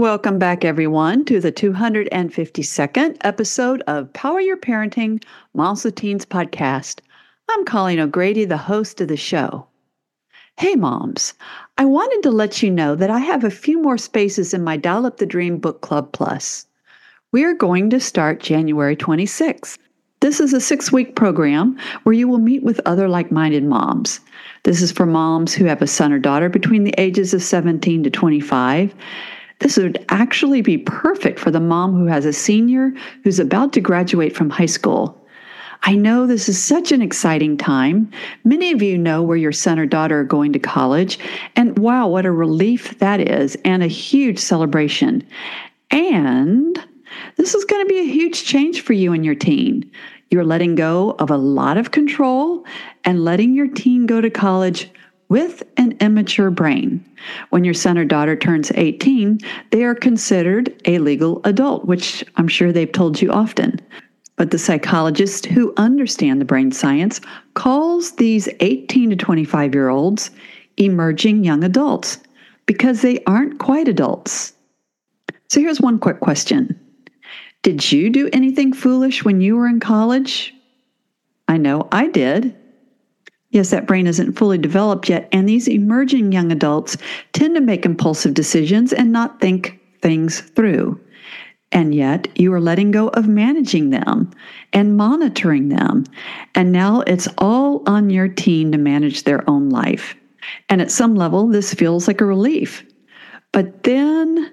Welcome back, everyone, to the 252nd episode of Power Your Parenting Moms with Teens podcast. I'm Colleen O'Grady, the host of the show. Hey, moms, I wanted to let you know that I have a few more spaces in my Dial Up the Dream Book Club Plus. We are going to start January 26th. This is a six week program where you will meet with other like minded moms. This is for moms who have a son or daughter between the ages of 17 to 25 this would actually be perfect for the mom who has a senior who's about to graduate from high school. I know this is such an exciting time. Many of you know where your son or daughter are going to college, and wow, what a relief that is, and a huge celebration. And this is going to be a huge change for you and your teen. You're letting go of a lot of control and letting your teen go to college with an immature brain. When your son or daughter turns 18, they are considered a legal adult, which I'm sure they've told you often. But the psychologists who understand the brain science calls these 18 to 25 year olds emerging young adults because they aren't quite adults. So here's one quick question. Did you do anything foolish when you were in college? I know I did. Yes, that brain isn't fully developed yet. And these emerging young adults tend to make impulsive decisions and not think things through. And yet you are letting go of managing them and monitoring them. And now it's all on your teen to manage their own life. And at some level, this feels like a relief. But then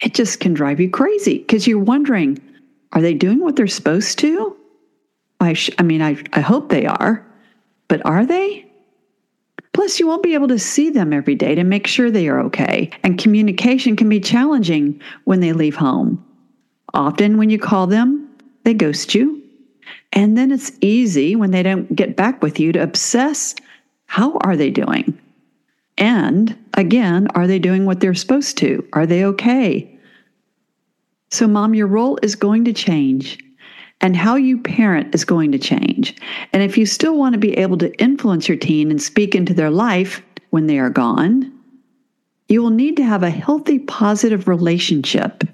it just can drive you crazy because you're wondering are they doing what they're supposed to? I, sh- I mean, I, I hope they are. But are they? Plus, you won't be able to see them every day to make sure they are okay, and communication can be challenging when they leave home. Often, when you call them, they ghost you. And then it's easy when they don't get back with you to obsess how are they doing? And again, are they doing what they're supposed to? Are they okay? So, mom, your role is going to change and how you parent is going to change. And if you still want to be able to influence your teen and speak into their life when they are gone, you will need to have a healthy, positive relationship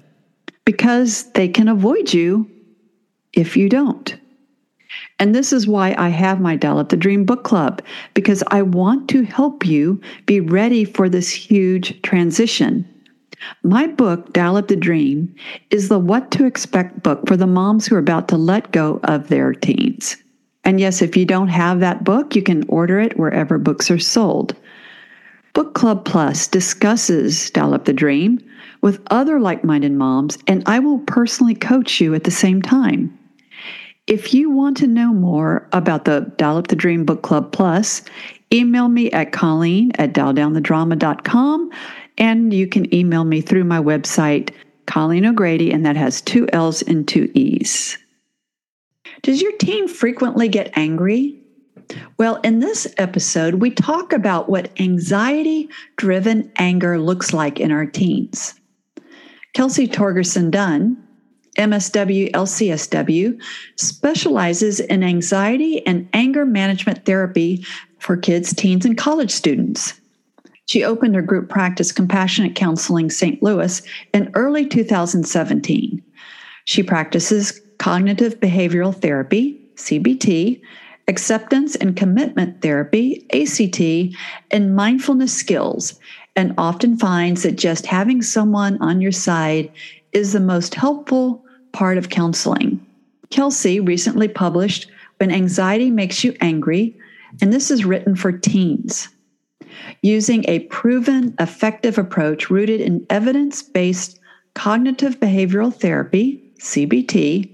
because they can avoid you if you don't. And this is why I have my Dial Up the Dream Book Club, because I want to help you be ready for this huge transition. My book, Dial Up the Dream, is the what to expect book for the moms who are about to let go of their teens. And yes, if you don't have that book, you can order it wherever books are sold. Book Club Plus discusses Dial Up the Dream with other like minded moms, and I will personally coach you at the same time. If you want to know more about the Dial Up the Dream Book Club Plus, email me at colleen at dialdownthedrama.com and you can email me through my website, Colleen O'Grady, and that has two L's and two E's. Does your teen frequently get angry? Well, in this episode, we talk about what anxiety driven anger looks like in our teens. Kelsey Torgerson Dunn, MSW LCSW, specializes in anxiety and anger management therapy for kids, teens, and college students. She opened her group practice, Compassionate Counseling St. Louis, in early 2017. She practices cognitive behavioral therapy, CBT, acceptance and commitment therapy, ACT, and mindfulness skills, and often finds that just having someone on your side is the most helpful part of counseling. Kelsey recently published When Anxiety Makes You Angry, and this is written for teens using a proven, effective approach rooted in evidence based cognitive behavioral therapy, CBT.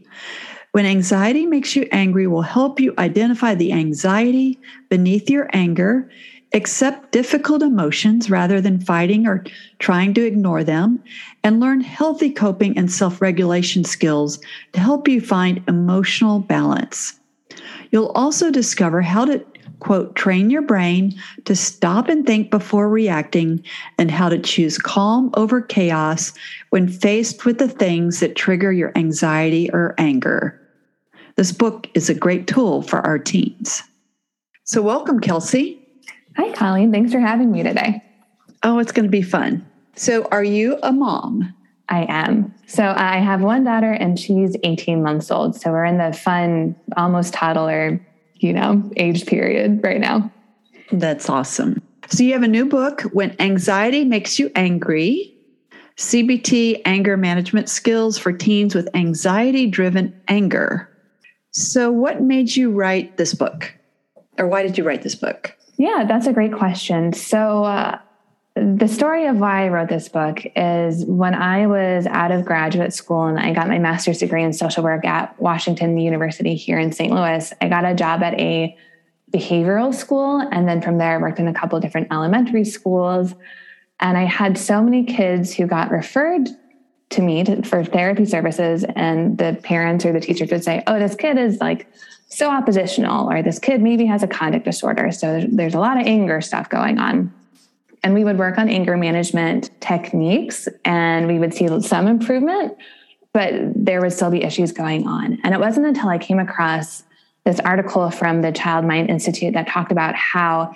When anxiety makes you angry, will help you identify the anxiety beneath your anger Accept difficult emotions rather than fighting or trying to ignore them, and learn healthy coping and self regulation skills to help you find emotional balance. You'll also discover how to, quote, train your brain to stop and think before reacting and how to choose calm over chaos when faced with the things that trigger your anxiety or anger. This book is a great tool for our teens. So, welcome, Kelsey. Hi, Colleen. Thanks for having me today. Oh, it's going to be fun. So, are you a mom? I am. So, I have one daughter and she's 18 months old. So, we're in the fun, almost toddler, you know, age period right now. That's awesome. So, you have a new book, When Anxiety Makes You Angry CBT Anger Management Skills for Teens with Anxiety Driven Anger. So, what made you write this book? Or why did you write this book? Yeah, that's a great question. So, uh, the story of why I wrote this book is when I was out of graduate school and I got my master's degree in social work at Washington University here in St. Louis, I got a job at a behavioral school. And then from there, I worked in a couple different elementary schools. And I had so many kids who got referred to me to, for therapy services, and the parents or the teachers would say, Oh, this kid is like so oppositional, or this kid maybe has a conduct disorder. So there's, there's a lot of anger stuff going on. And we would work on anger management techniques and we would see some improvement, but there would still be issues going on. And it wasn't until I came across this article from the Child Mind Institute that talked about how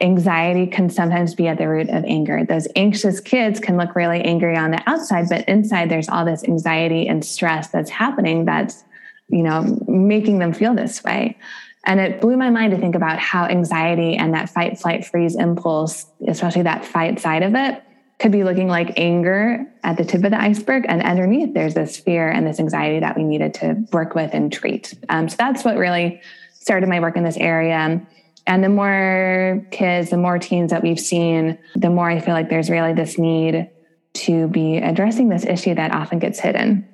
anxiety can sometimes be at the root of anger. Those anxious kids can look really angry on the outside, but inside there's all this anxiety and stress that's happening that's you know, making them feel this way. And it blew my mind to think about how anxiety and that fight, flight, freeze impulse, especially that fight side of it, could be looking like anger at the tip of the iceberg. And underneath, there's this fear and this anxiety that we needed to work with and treat. Um, so that's what really started my work in this area. And the more kids, the more teens that we've seen, the more I feel like there's really this need to be addressing this issue that often gets hidden.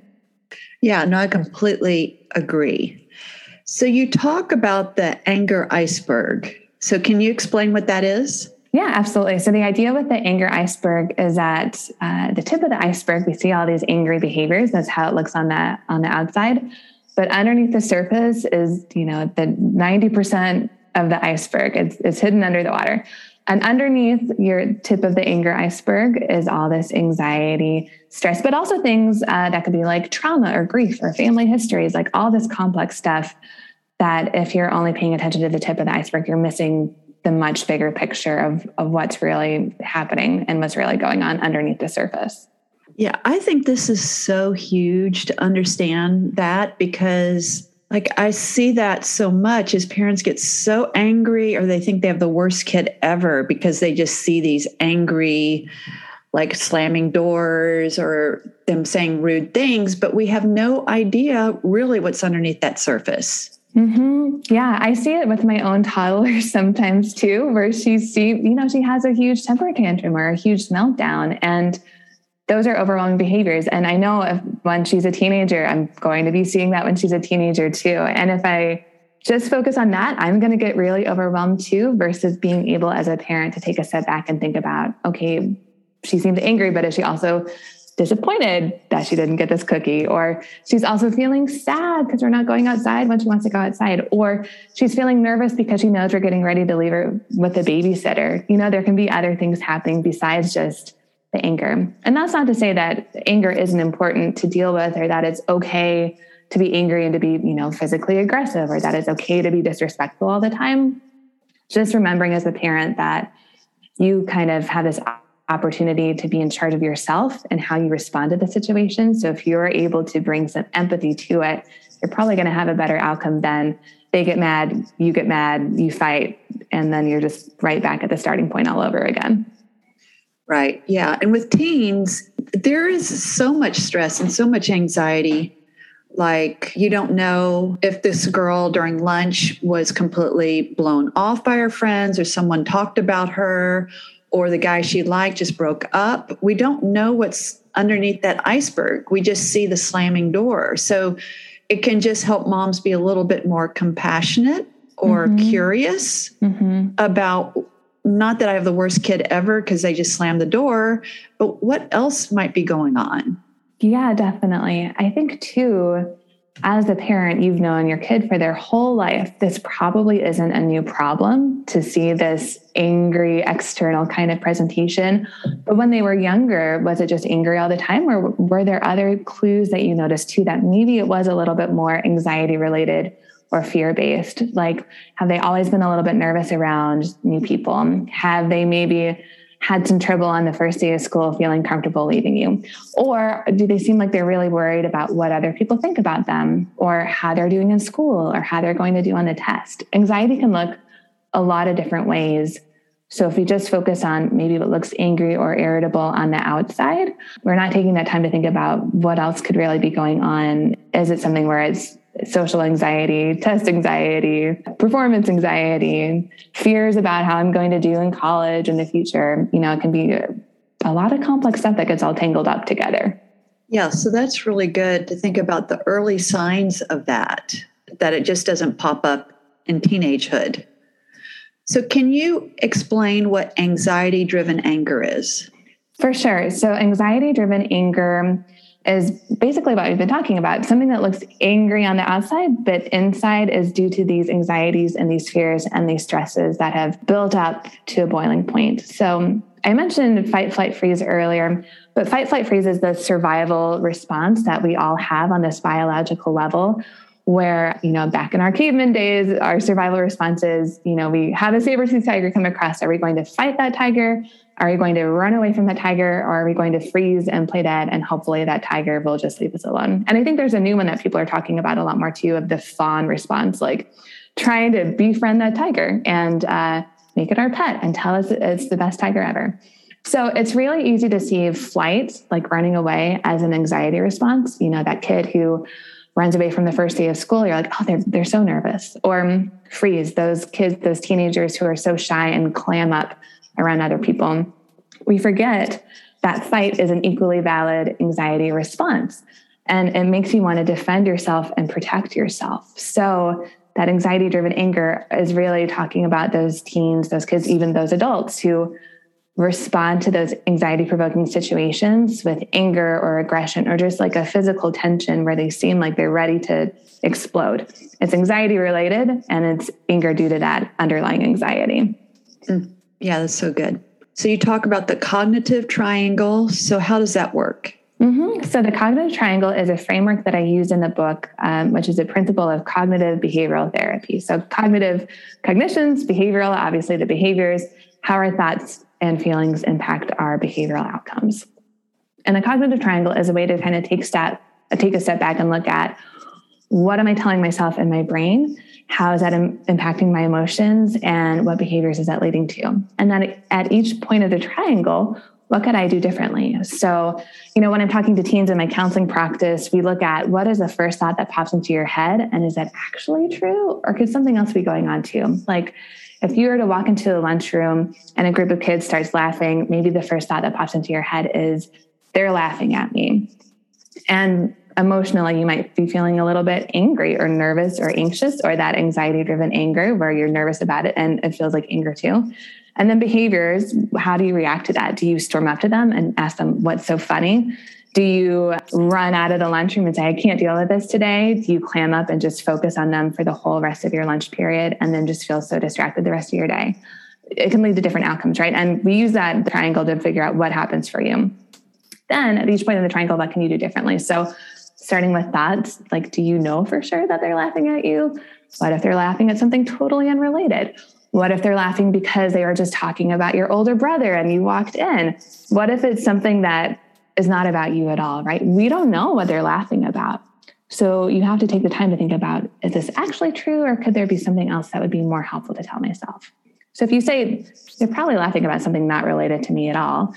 Yeah, no, I completely agree. So you talk about the anger iceberg. So can you explain what that is? Yeah, absolutely. So the idea with the anger iceberg is that uh, the tip of the iceberg, we see all these angry behaviors. That's how it looks on the on the outside. But underneath the surface is, you know, the ninety percent of the iceberg. It's, it's hidden under the water. And underneath your tip of the anger iceberg is all this anxiety, stress, but also things uh, that could be like trauma or grief or family histories, like all this complex stuff that if you're only paying attention to the tip of the iceberg, you're missing the much bigger picture of, of what's really happening and what's really going on underneath the surface. Yeah, I think this is so huge to understand that because like I see that so much as parents get so angry or they think they have the worst kid ever because they just see these angry like slamming doors or them saying rude things, but we have no idea really what's underneath that surface. Mm-hmm. Yeah, I see it with my own toddler sometimes too, where she see, you know, she has a huge temper tantrum or a huge meltdown, and those are overwhelming behaviors. And I know if when she's a teenager, I'm going to be seeing that when she's a teenager too. And if I just focus on that, I'm going to get really overwhelmed too, versus being able as a parent to take a step back and think about, okay, she seems angry, but is she also disappointed that she didn't get this cookie? Or she's also feeling sad because we're not going outside when she wants to go outside. Or she's feeling nervous because she knows we're getting ready to leave her with a babysitter. You know, there can be other things happening besides just the anger. And that's not to say that anger isn't important to deal with or that it's okay to be angry and to be, you know, physically aggressive or that it's okay to be disrespectful all the time. Just remembering as a parent that you kind of have this opportunity to be in charge of yourself and how you respond to the situation. So if you're able to bring some empathy to it, you're probably going to have a better outcome than they get mad, you get mad, you fight, and then you're just right back at the starting point all over again. Right. Yeah. And with teens, there is so much stress and so much anxiety. Like, you don't know if this girl during lunch was completely blown off by her friends or someone talked about her or the guy she liked just broke up. We don't know what's underneath that iceberg. We just see the slamming door. So it can just help moms be a little bit more compassionate or mm-hmm. curious mm-hmm. about not that I have the worst kid ever because they just slammed the door, but what else might be going on? Yeah, definitely. I think too, as a parent, you've known your kid for their whole life. This probably isn't a new problem to see this angry external kind of presentation. But when they were younger, was it just angry all the time? Or were there other clues that you noticed too that maybe it was a little bit more anxiety related or fear based? Like, have they always been a little bit nervous around new people? Have they maybe had some trouble on the first day of school feeling comfortable leaving you? Or do they seem like they're really worried about what other people think about them or how they're doing in school or how they're going to do on the test? Anxiety can look a lot of different ways. So if we just focus on maybe what looks angry or irritable on the outside, we're not taking that time to think about what else could really be going on. Is it something where it's social anxiety, test anxiety, performance anxiety, fears about how I'm going to do in college in the future. You know, it can be a lot of complex stuff that gets all tangled up together. Yeah, so that's really good to think about the early signs of that, that it just doesn't pop up in teenagehood. So, can you explain what anxiety driven anger is? For sure. So, anxiety driven anger is basically what we've been talking about something that looks angry on the outside, but inside is due to these anxieties and these fears and these stresses that have built up to a boiling point. So, I mentioned fight, flight, freeze earlier, but fight, flight, freeze is the survival response that we all have on this biological level. Where, you know, back in our caveman days, our survival response is, you know, we have a saber tooth tiger come across. Are we going to fight that tiger? Are we going to run away from the tiger or are we going to freeze and play dead? And hopefully that tiger will just leave us alone. And I think there's a new one that people are talking about a lot more too of the fawn response, like trying to befriend that tiger and uh, make it our pet and tell us it's the best tiger ever. So it's really easy to see flight, like running away, as an anxiety response. You know, that kid who runs away from the first day of school, you're like, oh, they're they're so nervous. Or freeze, those kids, those teenagers who are so shy and clam up around other people, we forget that fight is an equally valid anxiety response. And it makes you want to defend yourself and protect yourself. So, that anxiety driven anger is really talking about those teens, those kids, even those adults who respond to those anxiety provoking situations with anger or aggression or just like a physical tension where they seem like they're ready to explode. It's anxiety related and it's anger due to that underlying anxiety. Mm. Yeah, that's so good. So you talk about the cognitive triangle. So how does that work? Mm-hmm. So the cognitive triangle is a framework that I use in the book, um, which is a principle of cognitive behavioral therapy. So cognitive cognitions, behavioral, obviously the behaviors, how our thoughts and feelings impact our behavioral outcomes. And the cognitive triangle is a way to kind of take step, take a step back and look at what am I telling myself in my brain how is that Im- impacting my emotions and what behaviors is that leading to? And then at each point of the triangle what could i do differently? So you know when i'm talking to teens in my counseling practice we look at what is the first thought that pops into your head and is that actually true or could something else be going on too? Like if you were to walk into the lunchroom and a group of kids starts laughing maybe the first thought that pops into your head is they're laughing at me. And emotionally you might be feeling a little bit angry or nervous or anxious or that anxiety driven anger where you're nervous about it and it feels like anger too. And then behaviors how do you react to that? Do you storm up to them and ask them what's so funny? Do you run out of the lunchroom and say i can't deal with this today? Do you clam up and just focus on them for the whole rest of your lunch period and then just feel so distracted the rest of your day? It can lead to different outcomes right? And we use that triangle to figure out what happens for you. Then at each point in the triangle what can you do differently? So starting with that like do you know for sure that they're laughing at you? What if they're laughing at something totally unrelated? What if they're laughing because they were just talking about your older brother and you walked in? What if it's something that is not about you at all right? We don't know what they're laughing about. So you have to take the time to think about is this actually true or could there be something else that would be more helpful to tell myself so if you say they're probably laughing about something not related to me at all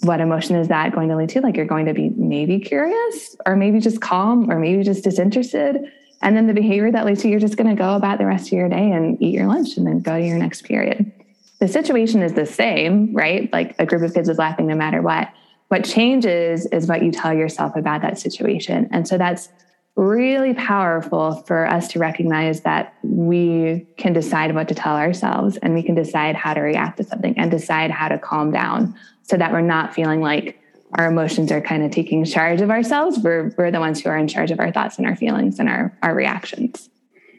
what emotion is that going to lead to? Like you're going to be maybe curious or maybe just calm or maybe just disinterested. And then the behavior that leads to you're just going to go about the rest of your day and eat your lunch and then go to your next period. The situation is the same, right? Like a group of kids is laughing no matter what. What changes is what you tell yourself about that situation. And so that's really powerful for us to recognize that we can decide what to tell ourselves and we can decide how to react to something and decide how to calm down so that we're not feeling like our emotions are kind of taking charge of ourselves. We're, we're the ones who are in charge of our thoughts and our feelings and our, our reactions.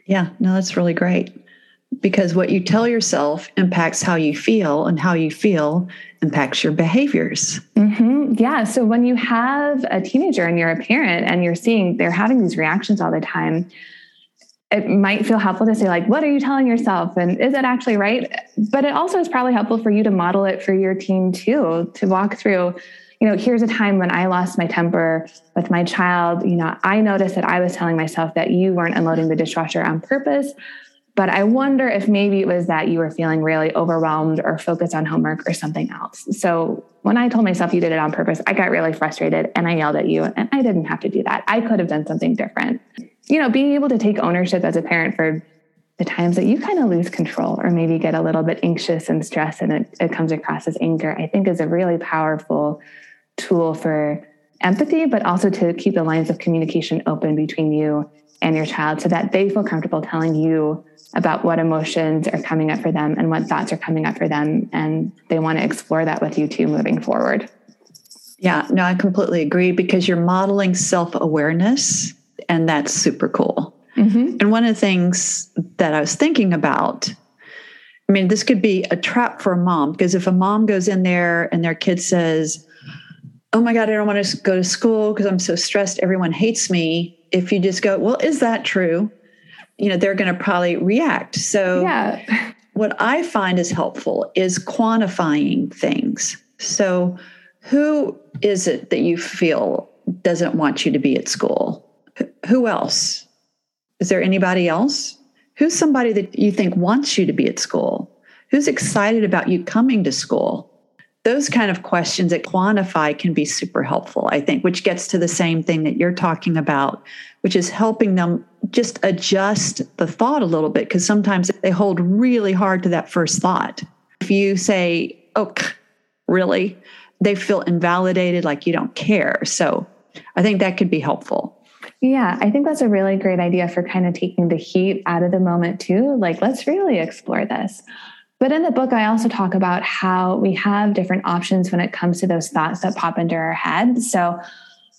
Yeah, no, that's really great because what you tell yourself impacts how you feel, and how you feel impacts your behaviors. Mm-hmm. Yeah. So when you have a teenager and you're a parent and you're seeing they're having these reactions all the time, it might feel helpful to say, like, what are you telling yourself? And is it actually right? But it also is probably helpful for you to model it for your teen too, to walk through you know, here's a time when I lost my temper with my child. You know, I noticed that I was telling myself that you weren't unloading the dishwasher on purpose. But I wonder if maybe it was that you were feeling really overwhelmed or focused on homework or something else. So when I told myself you did it on purpose, I got really frustrated and I yelled at you, and I didn't have to do that. I could have done something different. You know, being able to take ownership as a parent for the times that you kind of lose control or maybe get a little bit anxious and stressed and it, it comes across as anger, I think is a really powerful tool for empathy, but also to keep the lines of communication open between you and your child so that they feel comfortable telling you about what emotions are coming up for them and what thoughts are coming up for them. And they want to explore that with you too moving forward. Yeah, no, I completely agree because you're modeling self awareness, and that's super cool. Mm-hmm. And one of the things that I was thinking about, I mean, this could be a trap for a mom because if a mom goes in there and their kid says, Oh my God, I don't want to go to school because I'm so stressed, everyone hates me. If you just go, Well, is that true? You know they're going to probably react. So yeah. what i find is helpful is quantifying things. So who is it that you feel doesn't want you to be at school? Who else? Is there anybody else? Who's somebody that you think wants you to be at school? Who's excited about you coming to school? Those kind of questions that quantify can be super helpful i think which gets to the same thing that you're talking about which is helping them just adjust the thought a little bit because sometimes they hold really hard to that first thought. If you say, oh, really, they feel invalidated, like you don't care. So I think that could be helpful. Yeah, I think that's a really great idea for kind of taking the heat out of the moment too. Like, let's really explore this. But in the book, I also talk about how we have different options when it comes to those thoughts that pop into our head. So,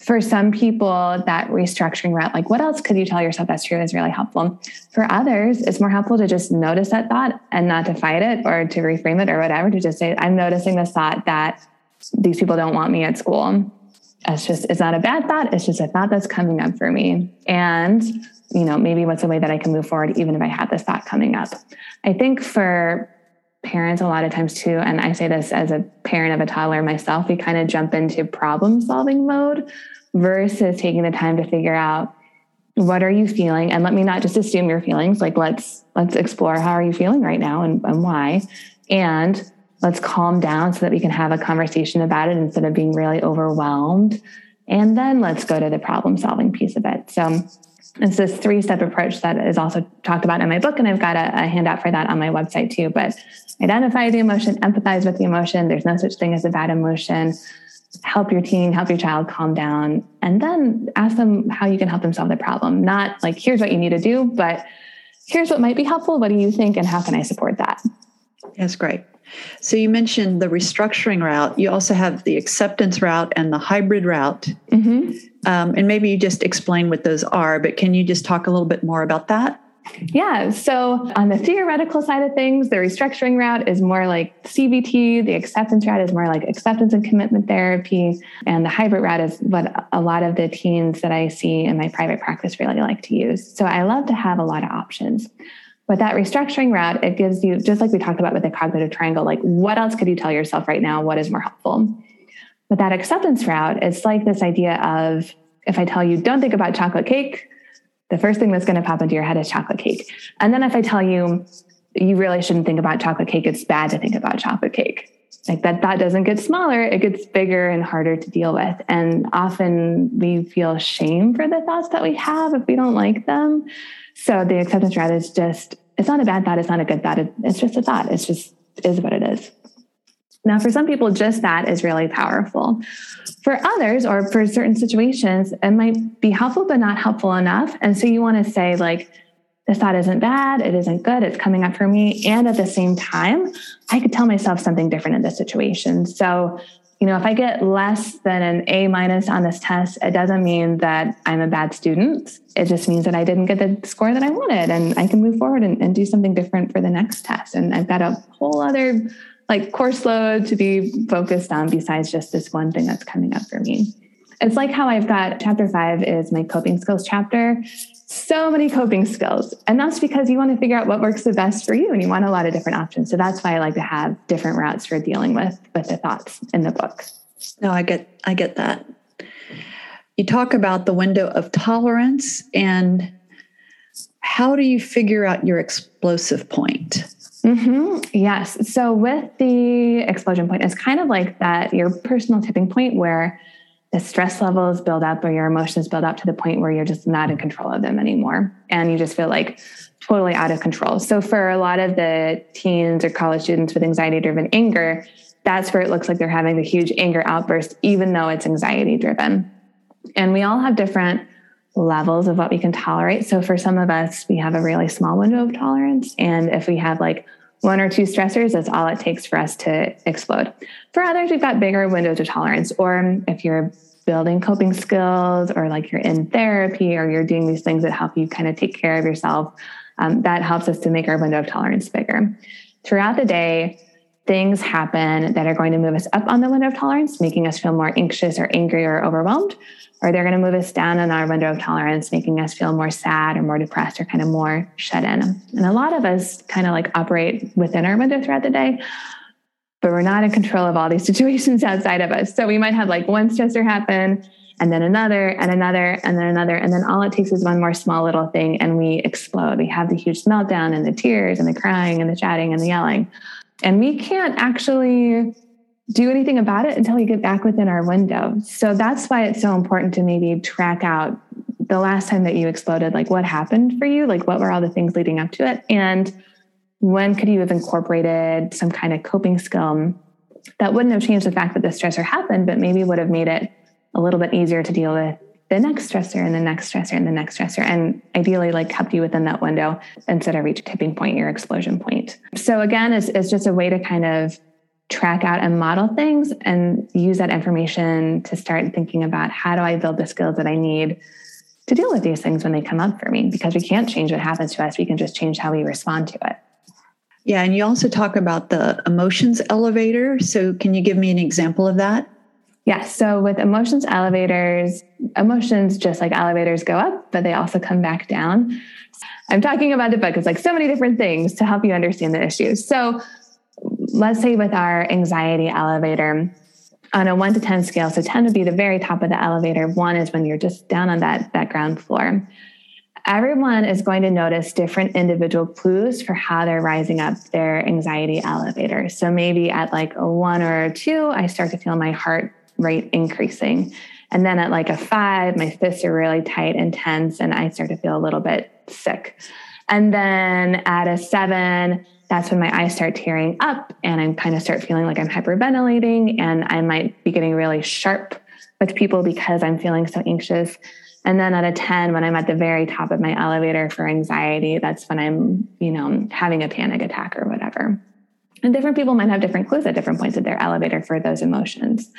for some people, that restructuring route, like what else could you tell yourself that's true, is really helpful. For others, it's more helpful to just notice that thought and not to fight it or to reframe it or whatever, to just say, I'm noticing this thought that these people don't want me at school. It's just, it's not a bad thought. It's just a thought that's coming up for me. And, you know, maybe what's a way that I can move forward, even if I had this thought coming up. I think for parents a lot of times too and i say this as a parent of a toddler myself we kind of jump into problem solving mode versus taking the time to figure out what are you feeling? And let me not just assume your feelings like let's let's explore how are you feeling right now and, and why? And let's calm down so that we can have a conversation about it instead of being really overwhelmed. And then let's go to the problem solving piece of it. So it's this three step approach that is also talked about in my book and i've got a, a handout for that on my website too but identify the emotion empathize with the emotion there's no such thing as a bad emotion help your teen, help your child calm down, and then ask them how you can help them solve the problem. Not like, here's what you need to do, but here's what might be helpful. What do you think? And how can I support that? That's great. So you mentioned the restructuring route. You also have the acceptance route and the hybrid route. Mm-hmm. Um, and maybe you just explain what those are, but can you just talk a little bit more about that? Yeah. So on the theoretical side of things, the restructuring route is more like CBT. The acceptance route is more like acceptance and commitment therapy. And the hybrid route is what a lot of the teens that I see in my private practice really like to use. So I love to have a lot of options. With that restructuring route, it gives you, just like we talked about with the cognitive triangle, like what else could you tell yourself right now? What is more helpful? But that acceptance route, it's like this idea of if I tell you, don't think about chocolate cake, the first thing that's going to pop into your head is chocolate cake. And then if I tell you, you really shouldn't think about chocolate cake, it's bad to think about chocolate cake. Like that, that doesn't get smaller, it gets bigger and harder to deal with. And often we feel shame for the thoughts that we have if we don't like them. So the acceptance route is just, it's not a bad thought, it's not a good thought, it's just a thought. It's just is what it is. Now, for some people, just that is really powerful. For others, or for certain situations, it might be helpful, but not helpful enough. And so you want to say, like, this thought isn't bad, it isn't good, it's coming up for me. And at the same time, I could tell myself something different in this situation. So, you know, if I get less than an A minus on this test, it doesn't mean that I'm a bad student. It just means that I didn't get the score that I wanted and I can move forward and, and do something different for the next test. And I've got a whole other like course load to be focused on besides just this one thing that's coming up for me. It's like how I've got chapter five is my coping skills chapter. So many coping skills. And that's because you want to figure out what works the best for you and you want a lot of different options. So that's why I like to have different routes for dealing with with the thoughts in the book. No, I get I get that. You talk about the window of tolerance and how do you figure out your explosive point? Mm-hmm. Yes. So with the explosion point, it's kind of like that your personal tipping point where the stress levels build up or your emotions build up to the point where you're just not in control of them anymore. And you just feel like totally out of control. So for a lot of the teens or college students with anxiety driven anger, that's where it looks like they're having the huge anger outburst, even though it's anxiety driven. And we all have different levels of what we can tolerate. So for some of us, we have a really small window of tolerance. And if we have like one or two stressors, that's all it takes for us to explode. For others, we've got bigger windows of tolerance. Or if you're building coping skills, or like you're in therapy, or you're doing these things that help you kind of take care of yourself, um, that helps us to make our window of tolerance bigger. Throughout the day, things happen that are going to move us up on the window of tolerance, making us feel more anxious or angry or overwhelmed or they're going to move us down on our window of tolerance, making us feel more sad or more depressed or kind of more shut in. And a lot of us kind of like operate within our window throughout the day, but we're not in control of all these situations outside of us. So we might have like one stressor happen and then another and another and then another. And then all it takes is one more small little thing and we explode. We have the huge meltdown and the tears and the crying and the chatting and the yelling. And we can't actually do anything about it until we get back within our window. So that's why it's so important to maybe track out the last time that you exploded, like what happened for you, like what were all the things leading up to it, and when could you have incorporated some kind of coping skill that wouldn't have changed the fact that the stressor happened, but maybe would have made it a little bit easier to deal with the next stressor and the next stressor and the next stressor and ideally like kept you within that window instead of reach tipping point your explosion point. So again it's, it's just a way to kind of track out and model things and use that information to start thinking about how do I build the skills that I need to deal with these things when they come up for me because we can't change what happens to us. We can just change how we respond to it. Yeah and you also talk about the emotions elevator. So can you give me an example of that yes so with emotions elevators emotions just like elevators go up but they also come back down i'm talking about the book it's like so many different things to help you understand the issues so let's say with our anxiety elevator, on a one to 10 scale, so 10 would be the very top of the elevator. One is when you're just down on that, that ground floor. Everyone is going to notice different individual clues for how they're rising up their anxiety elevator. So maybe at like a one or a two, I start to feel my heart rate increasing. And then at like a five, my fists are really tight and tense, and I start to feel a little bit sick. And then at a seven, that's when my eyes start tearing up and I kind of start feeling like I'm hyperventilating and I might be getting really sharp with people because I'm feeling so anxious. And then at a 10, when I'm at the very top of my elevator for anxiety, that's when I'm, you know, having a panic attack or whatever. And different people might have different clues at different points of their elevator for those emotions.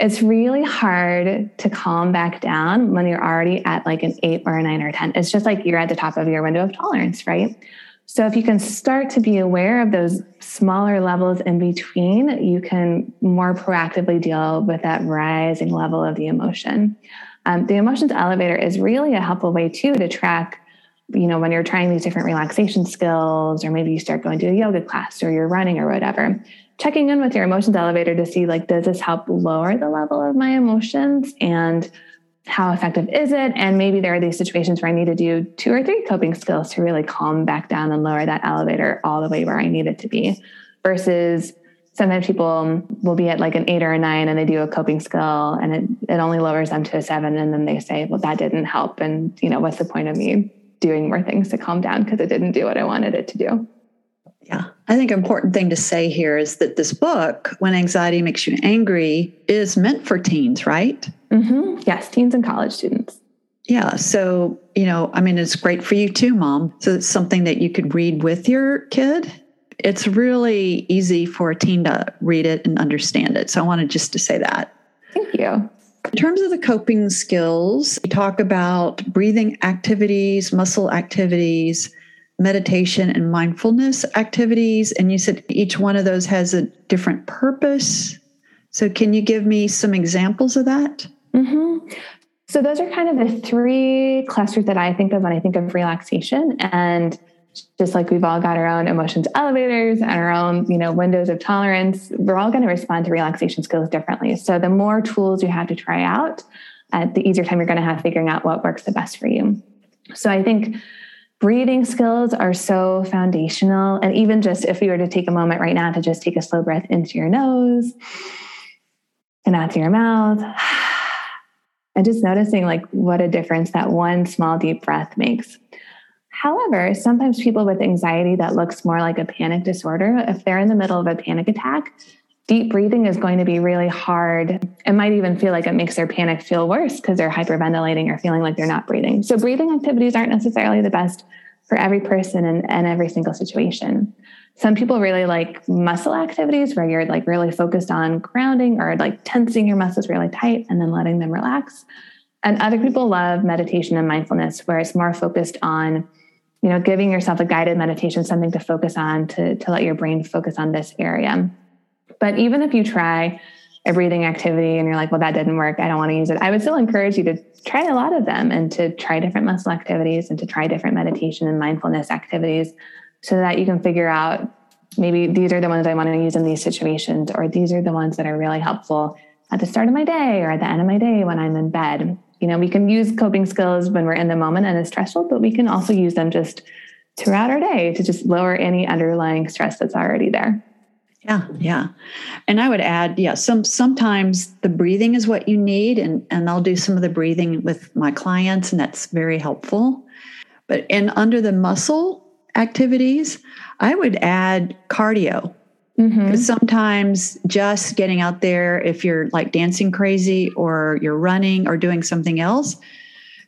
It's really hard to calm back down when you're already at like an eight or a nine or a 10. It's just like you're at the top of your window of tolerance, right? So if you can start to be aware of those smaller levels in between, you can more proactively deal with that rising level of the emotion. Um, the emotions elevator is really a helpful way too to track you know when you're trying these different relaxation skills or maybe you start going to a yoga class or you're running or whatever checking in with your emotions elevator to see like does this help lower the level of my emotions and how effective is it? And maybe there are these situations where I need to do two or three coping skills to really calm back down and lower that elevator all the way where I need it to be. Versus sometimes people will be at like an eight or a nine and they do a coping skill and it, it only lowers them to a seven. And then they say, well, that didn't help. And, you know, what's the point of me doing more things to calm down because it didn't do what I wanted it to do? Yeah, I think important thing to say here is that this book, When Anxiety Makes You Angry, is meant for teens, right? Mm-hmm. Yes, teens and college students. Yeah. So, you know, I mean, it's great for you too, mom. So it's something that you could read with your kid. It's really easy for a teen to read it and understand it. So I wanted just to say that. Thank you. In terms of the coping skills, we talk about breathing activities, muscle activities, meditation, and mindfulness activities. And you said each one of those has a different purpose. So, can you give me some examples of that? Mm-hmm. So, those are kind of the three clusters that I think of when I think of relaxation. And just like we've all got our own emotions elevators and our own you know windows of tolerance we're all going to respond to relaxation skills differently so the more tools you have to try out uh, the easier time you're going to have figuring out what works the best for you so i think breathing skills are so foundational. And even just if you were to take a moment right now to just take a slow breath into your nose and out through your mouth and just noticing like what a difference that one small deep breath makes. However, sometimes people with anxiety that looks more like a panic disorder, if they're in the middle of a panic attack, deep breathing is going to be really hard. It might even feel like it makes their panic feel worse because they're hyperventilating or feeling like they're not breathing. So, breathing activities aren't necessarily the best for every person and, and every single situation. Some people really like muscle activities where you're like really focused on grounding or like tensing your muscles really tight and then letting them relax. And other people love meditation and mindfulness where it's more focused on you know giving yourself a guided meditation something to focus on to, to let your brain focus on this area but even if you try a breathing activity and you're like well that didn't work i don't want to use it i would still encourage you to try a lot of them and to try different muscle activities and to try different meditation and mindfulness activities so that you can figure out maybe these are the ones i want to use in these situations or these are the ones that are really helpful at the start of my day or at the end of my day when i'm in bed you know, we can use coping skills when we're in the moment and it's stressful, but we can also use them just throughout our day to just lower any underlying stress that's already there. Yeah, yeah. And I would add, yeah, some sometimes the breathing is what you need and and I'll do some of the breathing with my clients and that's very helpful. But and under the muscle activities, I would add cardio. Mm-hmm. Sometimes just getting out there, if you're like dancing crazy or you're running or doing something else,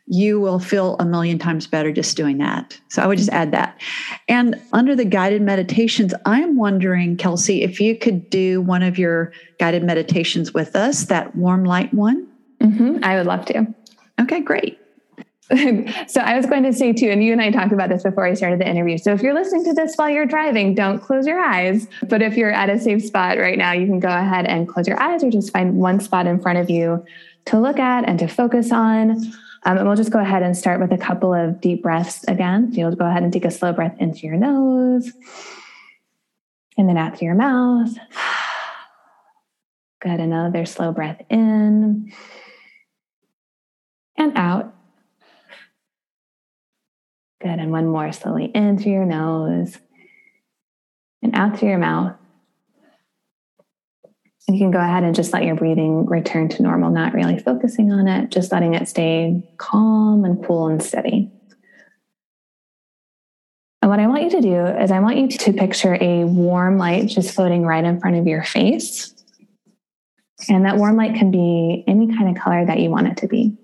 you will feel a million times better just doing that. So I would just add that. And under the guided meditations, I'm wondering, Kelsey, if you could do one of your guided meditations with us, that warm light one. Mm-hmm. I would love to. Okay, great. so I was going to say too, and you and I talked about this before I started the interview. So if you're listening to this while you're driving, don't close your eyes. But if you're at a safe spot right now, you can go ahead and close your eyes or just find one spot in front of you to look at and to focus on. Um, and we'll just go ahead and start with a couple of deep breaths again. So you'll go ahead and take a slow breath into your nose and then out through your mouth. Good. Another slow breath in and out. Good. And one more slowly in through your nose and out through your mouth. You can go ahead and just let your breathing return to normal, not really focusing on it, just letting it stay calm and cool and steady. And what I want you to do is, I want you to picture a warm light just floating right in front of your face. And that warm light can be any kind of color that you want it to be.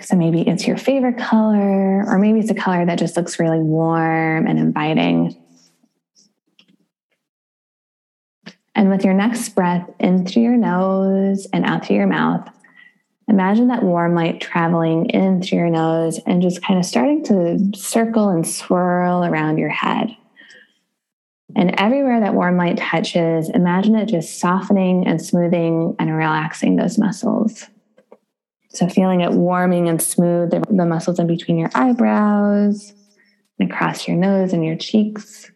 So maybe it's your favorite color, or maybe it's a color that just looks really warm and inviting. And with your next breath in through your nose and out through your mouth, imagine that warm light traveling in through your nose and just kind of starting to circle and swirl around your head. And everywhere that warm light touches, imagine it just softening and smoothing and relaxing those muscles. So feeling it warming and smooth the, muscles in between your eyebrows and across your nose and your cheeks.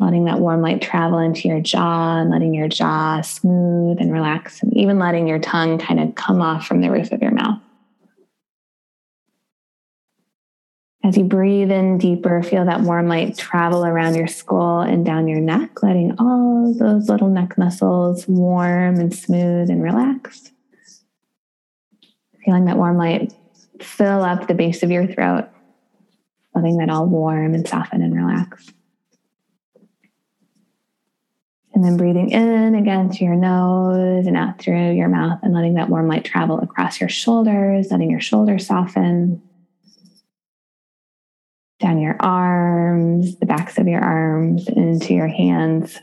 Letting that warm light travel into your jaw and letting your jaw smooth and relax, and even letting your tongue kind of come off from the roof of your mouth. As you breathe in deeper, feel that warm light travel around your skull and down your neck, letting all those little neck muscles warm and smooth and relaxed feeling that warm light fill up the base of your throat. letting that all warm and soften and relax. And then breathing in again through your nose and out through your mouth and letting that warm light travel across your shoulders, letting your shoulders soften. Down your arms, the backs of your arms, into your hands.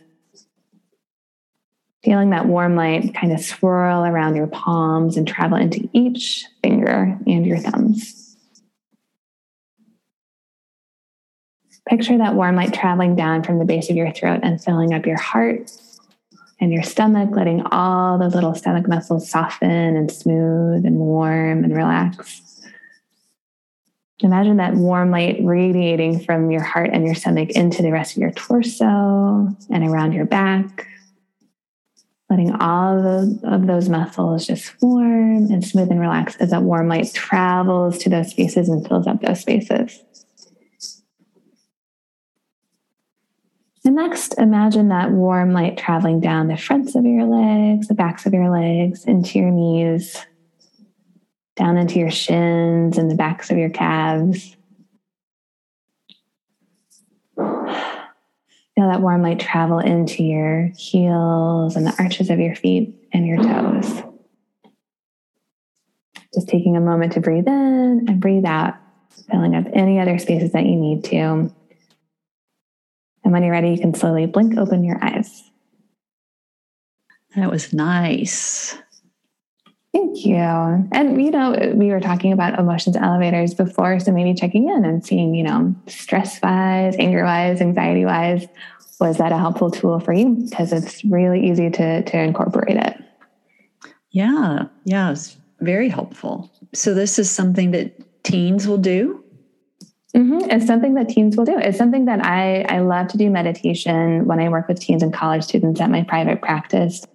Feeling that warm light kind of swirl around your palms and travel into each finger and your thumbs. Picture that warm light traveling down from the base of your throat and filling up your heart and your stomach, letting all the little stomach muscles soften and smooth and warm and relax. Imagine that warm light radiating from your heart and your stomach into the rest of your torso and around your back, letting all of, of those muscles just warm and smooth and relax as that warm light travels to those spaces and fills up those spaces. And next, imagine that warm light traveling down the fronts of your legs, the backs of your legs, into your knees, down into your shins and the backs of your calves. Feel that warm light travel into your heels and the arches of your feet and your toes. Just taking a moment to breathe in and breathe out, filling up any other spaces that you need to and when you're ready, you can slowly blink open your eyes. That was nice. Thank you. And, you know, we were talking about emotions elevators before. So maybe checking in and seeing, you know, stress wise, anger wise, anxiety wise, was that a helpful tool for you? Because it's really easy to, to incorporate it. Yeah. Yeah. It's very helpful. So this is something that teens will do? Mm-hmm. It's something that teens will do. It's something that I, I love to do meditation when I work with teens and college students at my private practice.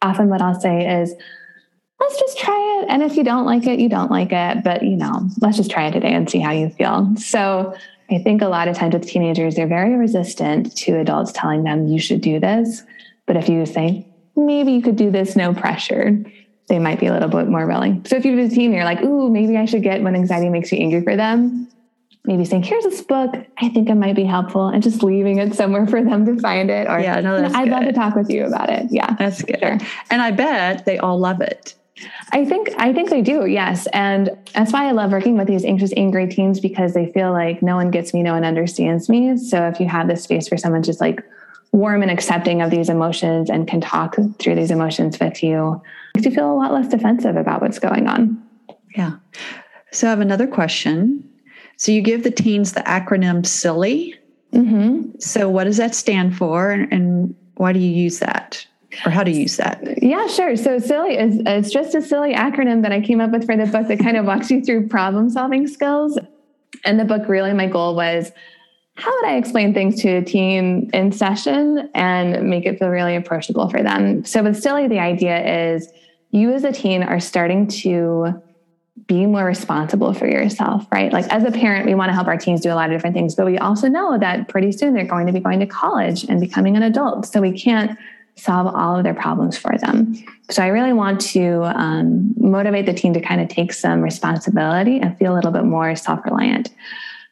Often, what I'll say is, let's just try it. And if you don't like it, you don't like it. But, you know, let's just try it today and see how you feel. So, I think a lot of times with teenagers, they're very resistant to adults telling them you should do this. But if you say, maybe you could do this, no pressure, they might be a little bit more willing. So if you're a teen, you're like, ooh, maybe I should get when anxiety makes you angry for them maybe saying, here's this book, I think it might be helpful, and just leaving it somewhere for them to find it. Or, yeah, no, that's I'd love to talk with you about it. Yeah. That's good. Sure. And I bet they all love it. I think I think they do, yes. And that's why I love working with these anxious, angry teens because they feel like no one gets me, no one understands me. So if you have this space for someone just like warm and accepting of these emotions and can talk through these emotions with you, makes you feel a lot less defensive about what's going on. Yeah. So I have another question. So you give the teens the acronym SILLY. Mm-hmm. So what does that stand for, and, and why do you use that? or how to use that? Yeah, sure. So silly is it's just a silly acronym that I came up with for the book that kind of walks you through problem solving skills. And the book really my goal was how would I explain things to a teen in session and make it feel really approachable for them? So with silly, the idea is you as a teen are starting to be more responsible for yourself, right? Like as a parent, we want to help our teens do a lot of different things, but we also know that pretty soon they're going to be going to college and becoming an adult. So we can't solve all of their problems for them. So I really want to um, motivate the teen to kind of take some responsibility and feel a little bit more self reliant.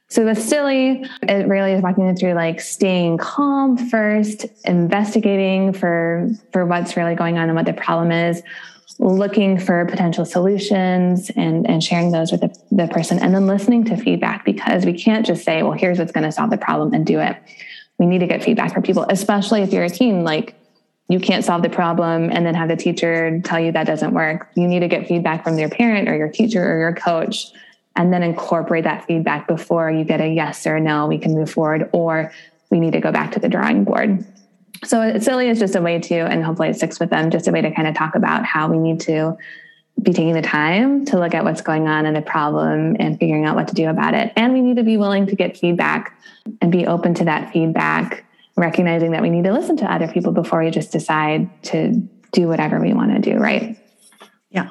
So with silly, it really is walking them through like staying calm first, investigating for for what's really going on and what the problem is, looking for potential solutions and, and sharing those with the, the person and then listening to feedback because we can't just say, well, here's what's going to solve the problem and do it. We need to get feedback from people, especially if you're a teen, like you can't solve the problem and then have the teacher tell you that doesn't work. You need to get feedback from your parent or your teacher or your coach and then incorporate that feedback before you get a yes or a no, we can move forward, or we need to go back to the drawing board. So silly is just a way to, and hopefully it sticks with them, just a way to kind of talk about how we need to be taking the time to look at what's going on in the problem and figuring out what to do about it. And we need to be willing to get feedback and be open to that feedback, recognizing that we need to listen to other people before we just decide to do whatever we want to do, right? Yeah.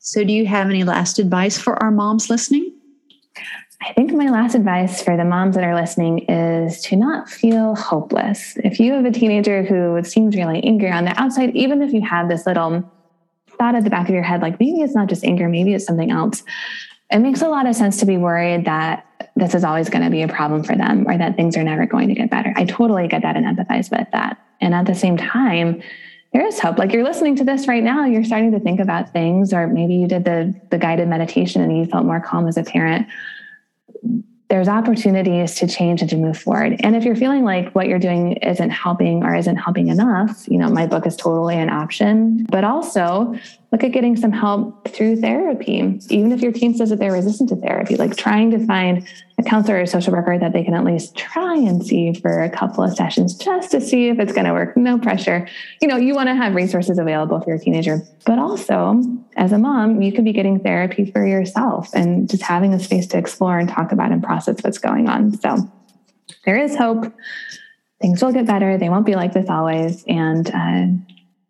So, do you have any last advice for our moms listening? I think my last advice for the moms that are listening is to not feel hopeless. If you have a teenager who seems really angry on the outside, even if you have this little thought at the back of your head, like maybe it's not just anger, maybe it's something else, it makes a lot of sense to be worried that this is always going to be a problem for them or that things are never going to get better. I totally get that and empathize with that. And at the same time, there is hope. Like you're listening to this right now, you're starting to think about things, or maybe you did the the guided meditation and you felt more calm as a parent there's opportunities to change and to move forward. And if you're feeling like what you're doing isn't helping or isn't helping enough, you know, my book is totally an option. But also look at getting some help through therapy. Even if your team says that they're resistant to therapy, like trying to find a counselor or a social worker that they can at least try and see for a couple of sessions just to see if it's going to work. No pressure. You know, you want to have resources available for your teenager, but also as a mom, you could be getting therapy for yourself and just having a space to explore and talk about and process what's going on. So there is hope. Things will get better. They won't be like this always. And uh,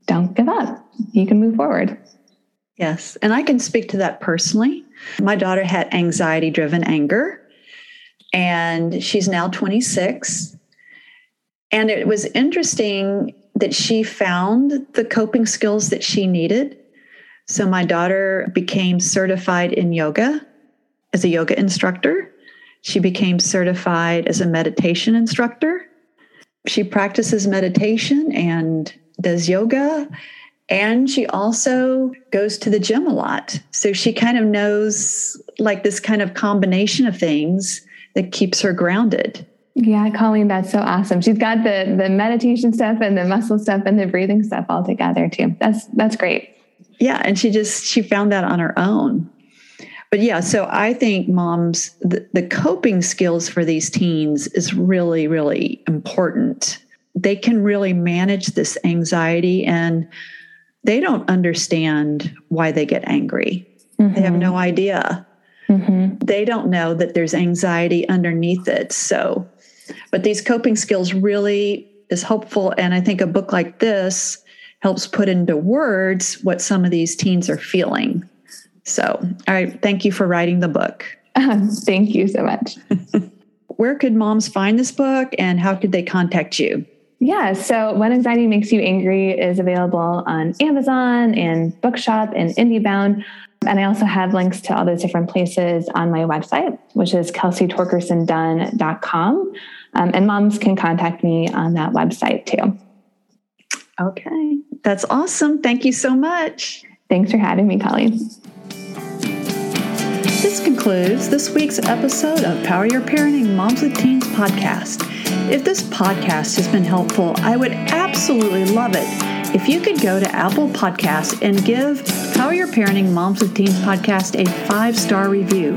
don't give up. You can move forward. Yes. And I can speak to that personally. My daughter had anxiety driven anger and she's now 26. And it was interesting that she found the coping skills that she needed. So my daughter became certified in yoga as a yoga instructor. She became certified as a meditation instructor. She practices meditation and does yoga. And she also goes to the gym a lot. So she kind of knows like this kind of combination of things that keeps her grounded. Yeah, Colleen, that's so awesome. She's got the the meditation stuff and the muscle stuff and the breathing stuff all together too. That's that's great. Yeah, and she just she found that on her own. But yeah, so I think moms the, the coping skills for these teens is really really important. They can really manage this anxiety and they don't understand why they get angry. Mm-hmm. They have no idea. Mm-hmm. They don't know that there's anxiety underneath it. So, but these coping skills really is helpful. And I think a book like this helps put into words what some of these teens are feeling. So, all right, thank you for writing the book. thank you so much. Where could moms find this book and how could they contact you? Yeah, so When Anxiety Makes You Angry is available on Amazon and Bookshop and IndieBound. And I also have links to all those different places on my website, which is kelseytorgersondunn.com. Um, and moms can contact me on that website too. Okay, that's awesome. Thank you so much. Thanks for having me, Colleen. This concludes this week's episode of Power Your Parenting Moms with Teens podcast. If this podcast has been helpful, I would absolutely love it if you could go to Apple Podcasts and give Power Your Parenting Moms with Teens podcast a five star review.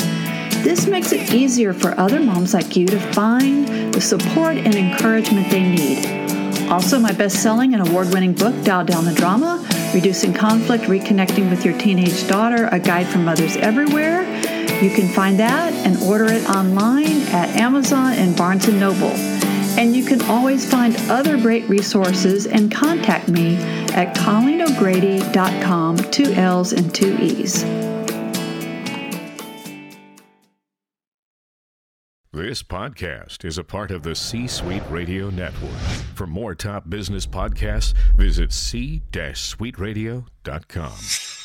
This makes it easier for other moms like you to find the support and encouragement they need. Also, my best selling and award winning book, Dial Down the Drama Reducing Conflict, Reconnecting with Your Teenage Daughter, a guide for mothers everywhere. You can find that and order it online at Amazon and Barnes & Noble. And you can always find other great resources and contact me at ColleenO'Grady.com, two L's and two E's. This podcast is a part of the C Suite Radio Network. For more top business podcasts, visit c-suiteradio.com.